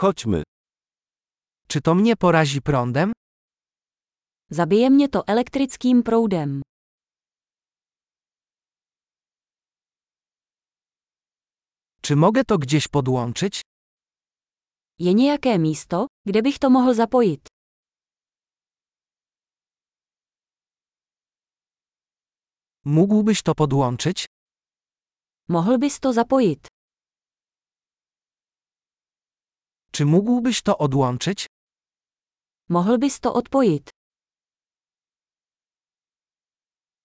Chodźmy. Czy to mnie porazi prądem? Zabije mě to elektrickým proudem. Czy mogę to gdzieś podłączyć? Je nějaké místo, kde bych to mohl zapojit? Mógłbyś to podłączyć? Mohl bys to zapojit? Czy mógłbyś to odłączyć? Mohl bys to odpojit?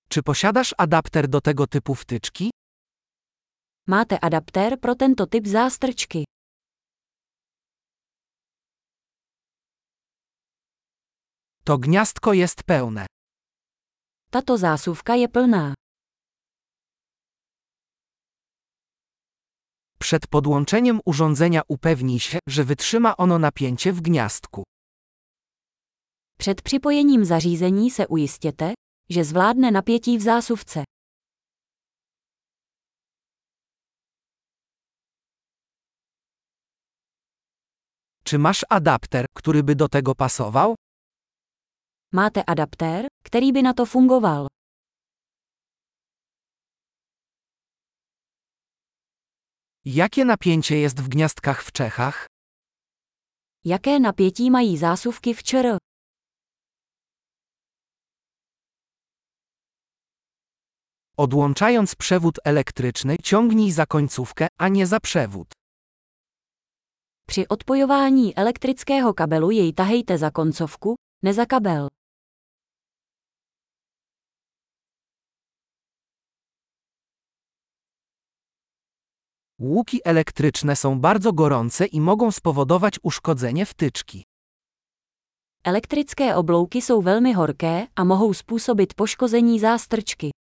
Czy posiadasz adapter do tego typu wtyczki? Máte adaptér pro tento typ zástrčky. To gniazdko jest pełne. Tato zásuvka je plná. Przed podłączeniem urządzenia upewnij się, że wytrzyma ono napięcie w gniazdku. Před připojením zařízení se ujistěte, že zvládne napětí v zásuvce. Czy masz adapter, który by do tego pasował? Máte adaptér, který by na to fungoval. Jakie napięcie jest w gniazdkach w Czechach? Jaké napětí mají zásuvky v ČR? Odłączając przewód elektryczny, ciągnij za końcówkę, a nie za przewód. Při odpojování elektrického kabelu jej tahejte za koncovku, ne za kabel. Łuki elektryczne są bardzo gorące i mogą spowodować uszkodzenie wtyczki. Elektrické oblouky jsou velmi horké a mohou způsobit poškození zástrčky.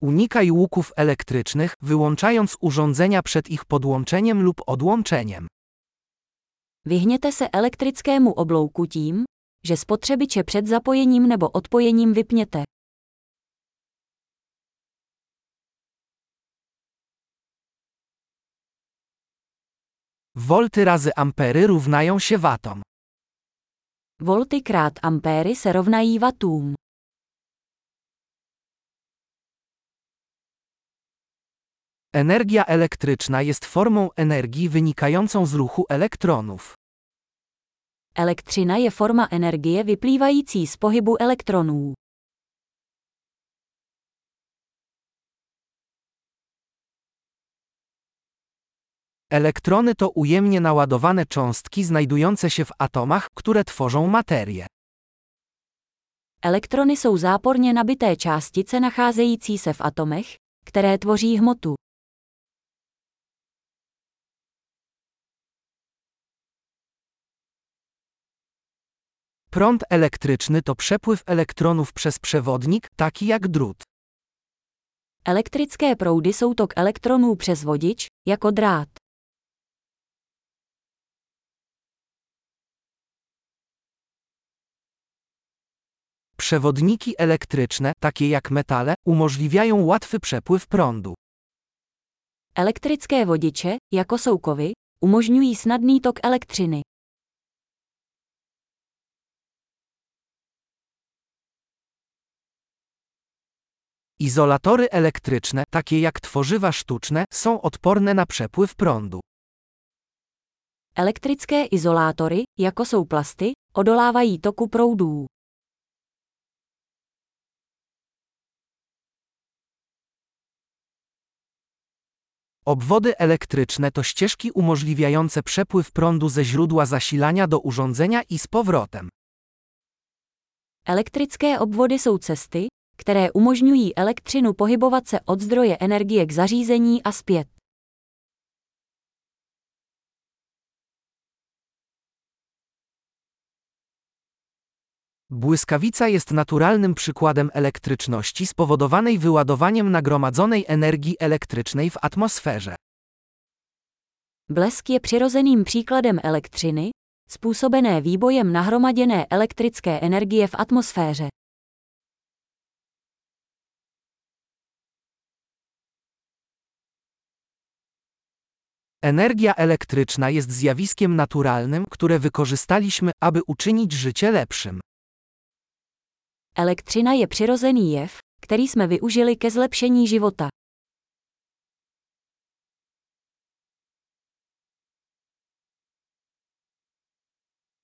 Unikaj łuków elektrycznych, wyłączając urządzenia przed ich podłączeniem lub odłączeniem. Vyhněte se elektrickému oblouku tím, že spotřebiče před zapojením nebo odpojením vypněte. Volty razy ampery równają się watom. Volty krát ampéry se rovnají vatům. Energia elektryczna jest formą energii wynikającą z ruchu elektronów. Elektřina je forma energie vyplývající z pohybu elektronů. Elektrony to ujemnie naładowane cząstki znajdujące się w atomach, które tworzą materię. Elektrony jsou záporně nabité částice nacházející se v atomech, které tvoří hmotu. Prąd elektryczny to przepływ elektronów przez przewodnik, taki jak drut. Elektrické proudy jsou tok elektronů přes vodič, jako drát. Przewodniki elektryczne, takie jak metale, umożliwiają łatwy przepływ prądu. Elektrické vodiče, jako jsou kovy, umožňují snadný tok elektřiny. Izolatory elektryczne, takie jak tworzywa sztuczne, są odporne na przepływ prądu. Elektrické izolátory, jako jsou plasty, odolávají toku proudů. Obwody elektryczne to ścieżki umożliwiające przepływ prądu ze źródła zasilania do urządzenia i z powrotem. Elektrické obvody jsou cesty, které umožňují elektřinu pohybovat se od zdroje energie k zařízení a zpět. Błyskawica jest naturalnym przykładem elektryczności spowodowanej wyładowaniem nagromadzonej energii elektrycznej w atmosferze. Blesk je přirozeným příkladem elektřiny, způsobené výbojem nahromaděné elektrické energie v atmosféře. Energia elektryczna jest zjawiskiem naturalnym, które wykorzystaliśmy, aby uczynić życie lepszym. Elektřina je přirozený jev, který jsme využili ke zlepšení života.